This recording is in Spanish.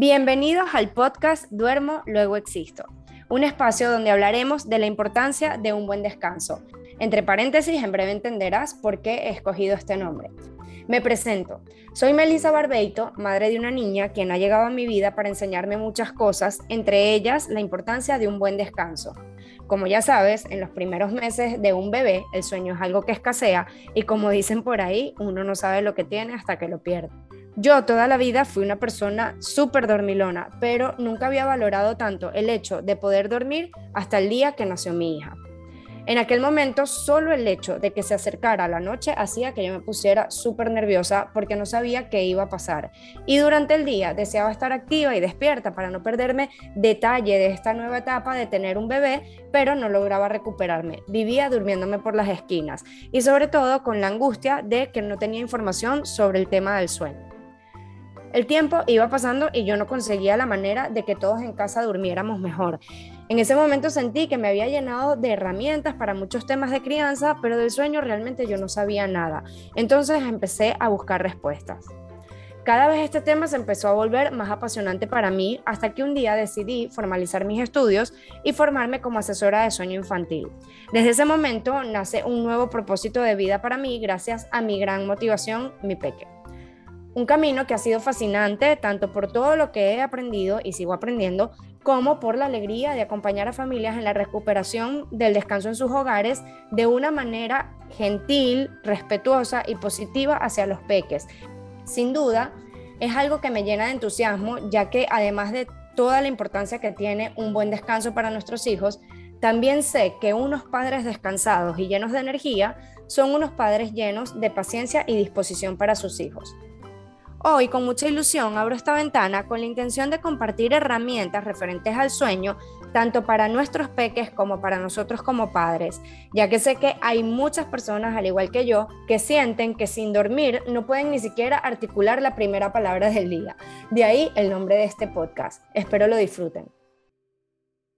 Bienvenidos al podcast Duermo, luego existo, un espacio donde hablaremos de la importancia de un buen descanso. Entre paréntesis, en breve entenderás por qué he escogido este nombre. Me presento. Soy Melissa Barbeito, madre de una niña quien ha llegado a mi vida para enseñarme muchas cosas, entre ellas la importancia de un buen descanso. Como ya sabes, en los primeros meses de un bebé el sueño es algo que escasea y como dicen por ahí, uno no sabe lo que tiene hasta que lo pierde. Yo toda la vida fui una persona súper dormilona, pero nunca había valorado tanto el hecho de poder dormir hasta el día que nació mi hija. En aquel momento, solo el hecho de que se acercara la noche hacía que yo me pusiera súper nerviosa porque no sabía qué iba a pasar. Y durante el día deseaba estar activa y despierta para no perderme detalle de esta nueva etapa de tener un bebé, pero no lograba recuperarme. Vivía durmiéndome por las esquinas y sobre todo con la angustia de que no tenía información sobre el tema del sueño. El tiempo iba pasando y yo no conseguía la manera de que todos en casa durmiéramos mejor. En ese momento sentí que me había llenado de herramientas para muchos temas de crianza, pero del sueño realmente yo no sabía nada. Entonces empecé a buscar respuestas. Cada vez este tema se empezó a volver más apasionante para mí hasta que un día decidí formalizar mis estudios y formarme como asesora de sueño infantil. Desde ese momento nace un nuevo propósito de vida para mí gracias a mi gran motivación, mi peque. Un camino que ha sido fascinante tanto por todo lo que he aprendido y sigo aprendiendo, como por la alegría de acompañar a familias en la recuperación del descanso en sus hogares de una manera gentil, respetuosa y positiva hacia los peques. Sin duda, es algo que me llena de entusiasmo, ya que además de toda la importancia que tiene un buen descanso para nuestros hijos, también sé que unos padres descansados y llenos de energía son unos padres llenos de paciencia y disposición para sus hijos. Hoy, con mucha ilusión, abro esta ventana con la intención de compartir herramientas referentes al sueño, tanto para nuestros peques como para nosotros como padres, ya que sé que hay muchas personas, al igual que yo, que sienten que sin dormir no pueden ni siquiera articular la primera palabra del día. De ahí el nombre de este podcast. Espero lo disfruten.